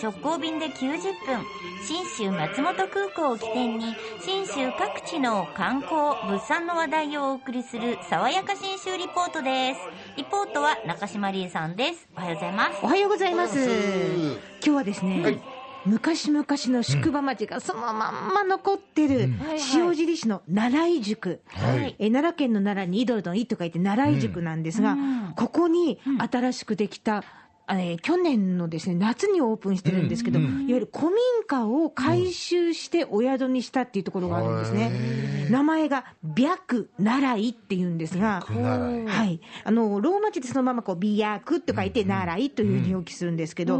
直行便で90分。信州松本空港を起点に信州各地の観光物産の話題をお送りする爽やか信州リポートです。リポートは中島理恵さんです。おはようございます。おはようございます。今日はですね、昔々の宿場町がそのまんま残ってるはいはい。塩尻市の奈良井宿。はい。えー奈良県の奈良に井戸の井と書いて奈良井宿なんですが、うん。ここに新しくできた、あえー去年のですね夏にオープンしてるんですけど、いわゆる古民家を改修してお宿にしたっていうところがあるんですね。名前が白奈良井っていうんですが、はい、あのローマ字でそのままこう美薬と書いて奈良井というふうに表記するんですけど、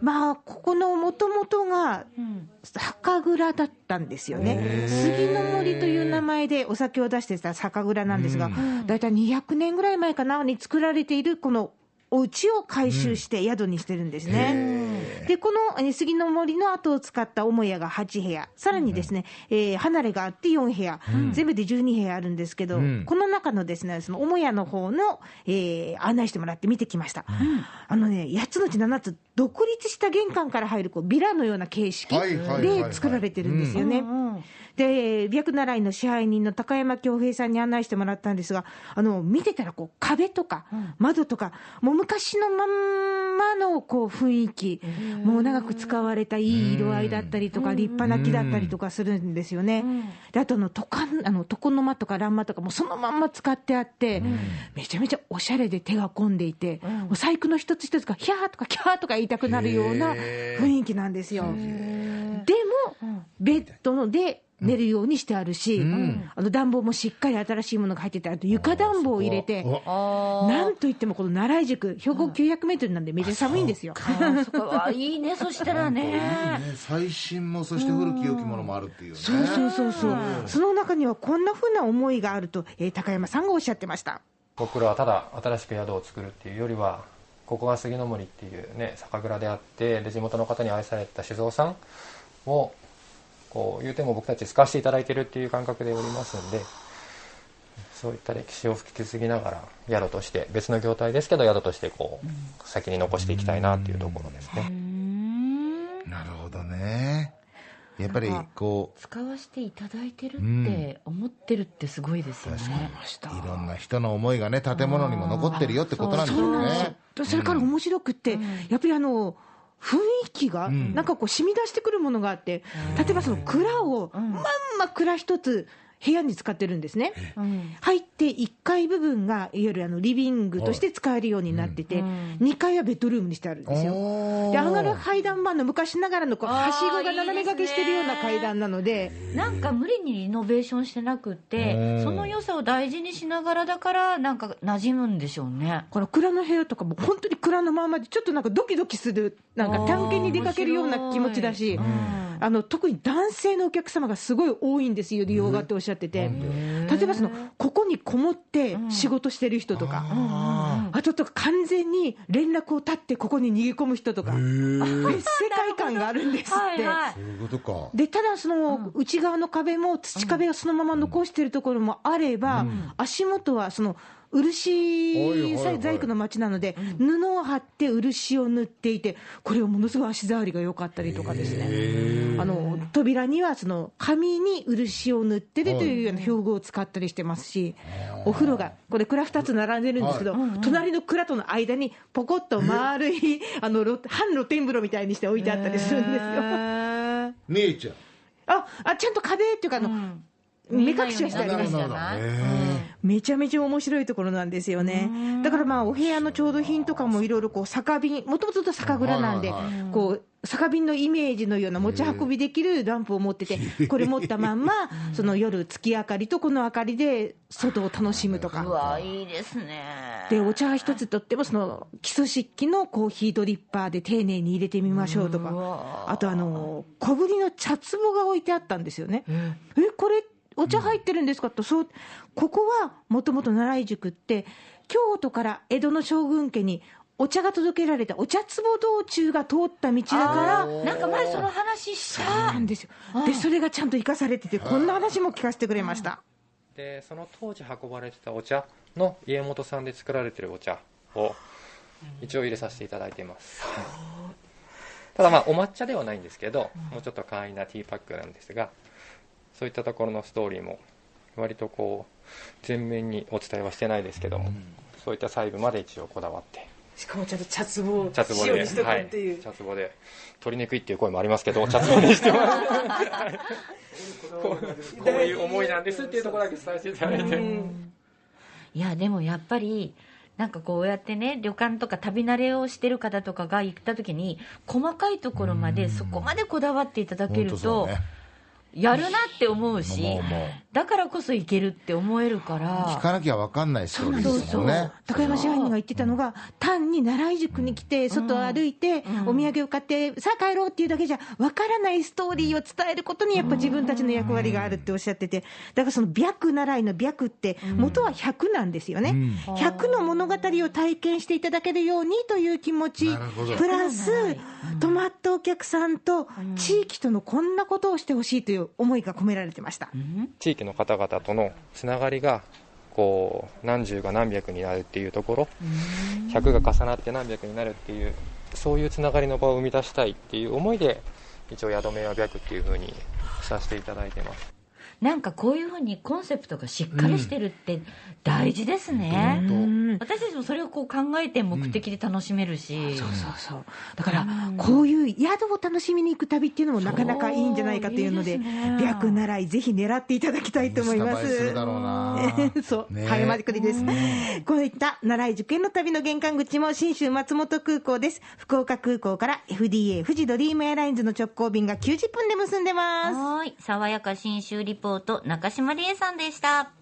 まあここのもともとがうん酒蔵だったんですよね、杉の森という名前でお酒を出してた酒蔵なんですが、大体200年ぐらい前かなに作られているこのお家を改修して宿にしてるんですね。で、このえー杉の森の跡を使った母屋が8部屋、さらにですね、えー離れがあって4部屋、全部で12部屋あるんですけど、ん。この中のですね、その母屋の方の、えー案内してもらって見てきました。あのね、8つのうち7つ、独立した玄関から入るこうビラのような形式で作られてるんですよね。で、白奈良井の支配人の高山恭平さんに案内してもらったんですが、あの、見てたらこう壁とか窓とか、もう昔のまんまのこう雰囲気、もう長く使われたいい色合いだったりとか、立派な木だったりとかするんですよね。で、あとあの、床あの床の間とか欄間とかもそのまんま使ってあって、めちゃめちゃおしゃれで手が込んでいて、もう細工の一つ一つがヒャーとかキャーとか言いたくなるような雰囲気なんですよ。でも、ベッドので寝るようにしてあるし、あの暖房もしっかり新しいものが入ってて、あと床暖房を入れて、なんといってもこの奈良井宿、標高900メートルなんでめっちゃ寒いんですよ。いいね そしたらね。ね。最新もそして古き良きものもあるっていうね。そうそうそうそう。その中にはこんな風な思いがあると、えー高山さんがおっしゃってました。僕らはただ新しく宿を作るっていうよりはここが杉の森っていうね酒蔵であってで地元の方に愛された酒造さんをこう言うても僕たち使わせていただいてるっていう感覚でおりますんでそういった歴史を引き継ぎながら宿として別の業態ですけど宿としてこう先に残していきたいなっていうところですね。なるほどね。やっぱりこう使わせていただいてるって思ってるってすごいですよね、いろんな人の思いがね建物にも残ってるよってことなんですそうよなんですよ。ね。それから面白くって、やっぱりあの、雰囲気が、なんかこう、染み出してくるものがあって、例えばその蔵を、まんま蔵一つ、部屋に使ってるんですね。入って1階部分が、いわゆるあのリビングとして使えるようになってて、2階はベッドルームにしてあるんですよ。で、上がる階段板の昔ながらのこう、はしごが斜め掛けしてるような階段なので、なんか無理にリノベーションしてなくってうん。その良さを大事にしながらだからなんか馴染むんでしょうね。この蔵の部屋とかも本当に蔵のままで、ちょっとなんかドキドキする、なんか探検に出かけるような気持ちだし、あの特に男性のお客様がすごい多いんですよ、利用がっておっしゃってて、例えばその、ここにこもって仕事してる人とか、あととか完全に連絡を絶って、ここに逃げ込む人とか、別世界観があるんですって。はいそういうことか。でただ、その内側の壁も土壁がそのまま残してるところもあれば、足元はその漆細工の町なので、布を貼って漆を塗っていて、これはものすごい足触りが良かったりとかですね、あの扉にはその紙に漆を塗ってるというような標語を使ったりしてますし、お風呂が、これ、蔵2つ並んでるんですけど、隣の蔵との間にポコッと丸い あの露半露天風呂みたいにして置いてあったりするんですよ。みえちゃん。ああちゃんと壁っていうかあの、目隠しはしてあります。なるほどへめちゃめちゃ面白いところなんですよね。だからまあ、お部屋の調度品とかもいろいろこう、酒瓶、もともと酒蔵なんでこう、酒瓶のイメージのような持ち運びできるランプを持ってて、これ持ったまんま、その夜、月明かりとこの明かりで外を楽しむとうか。わいいですね。で、お茶一つとっても、その、基礎漆器のコーヒードリッパーで丁寧に入れてみましょうとか、あとあの、小ぶりの茶壺が置いてあったんですよね。え、これ、お茶入ってるんですかと、そう、ここはもともと奈良井宿って、京都から江戸の将軍家にお茶が届けられたお茶壺道中が通った道だから、なんか前その話した。なんですよ。で、それがちゃんと生かされてて、こんな話も聞かせてくれました。でその当時運ばれてたお茶の家元さんで作られてるお茶を一応入れさせていただいています、ただまあお抹茶ではないんですけど、もうちょっと簡易なティーパックなんですがそういったところのストーリーも割とこう全面にお伝えはしてないですけども、そういった細部まで一応こだわって。しかもちゃんと茶壺を茶壺で、しとくはっていう、茶壺で取りにくいっていう声もありますけど 茶壺にしてますはいこういう思いなんですっていうところだけ伝えていただいて、いやでもやっぱりなんかこうやってね旅館とか旅慣れをしてる方とかが行った時に細かいところまでそこまでこだわっていただけ本ると、当そうねやるなって思うしだからこそいけるって思えるから。聞かなきゃ分かんないストーリーそうそうですもんね。高山支配人が言ってたのが、単に習い塾に来て、外を歩いて、お土産を買って、さあ帰ろうっていうだけじゃ、わからないストーリーを伝えることに、やっぱ自分たちの役割があるっておっしゃってて、だからその白習いの白って、元は100なんですよね、100の物語を体験していただけるようにという気持ちプラス、泊まったお客さんと地域とのこんなことをしてほしいという思いが込められてました。地域の方々とのつながりがこう何十が何百になるっていうところ100が重なって何百になるっていうそういうつながりの場を生み出したいっていう思いで一応宿名は白っていうふうにさせていただいてますなんかこういうふうにコンセプトがしっかりしてるって大事ですね、うん私たちもそれをこう考えて目的で楽しめるし、そうそうそう。だから、こういう宿を楽しみに行く旅っていうのもなかなかいいんじゃないかというので、そういいですね。白習いぜひ狙っていただきたいと思います。そう、ね。早まりくりです。こういった習い受験の旅の玄関口も新州松本空港です。福岡空港から FDA 富士ドリームエアラインズの直行便が90分で結んでます。はーい。爽やか新州リポート中島理恵さんでした。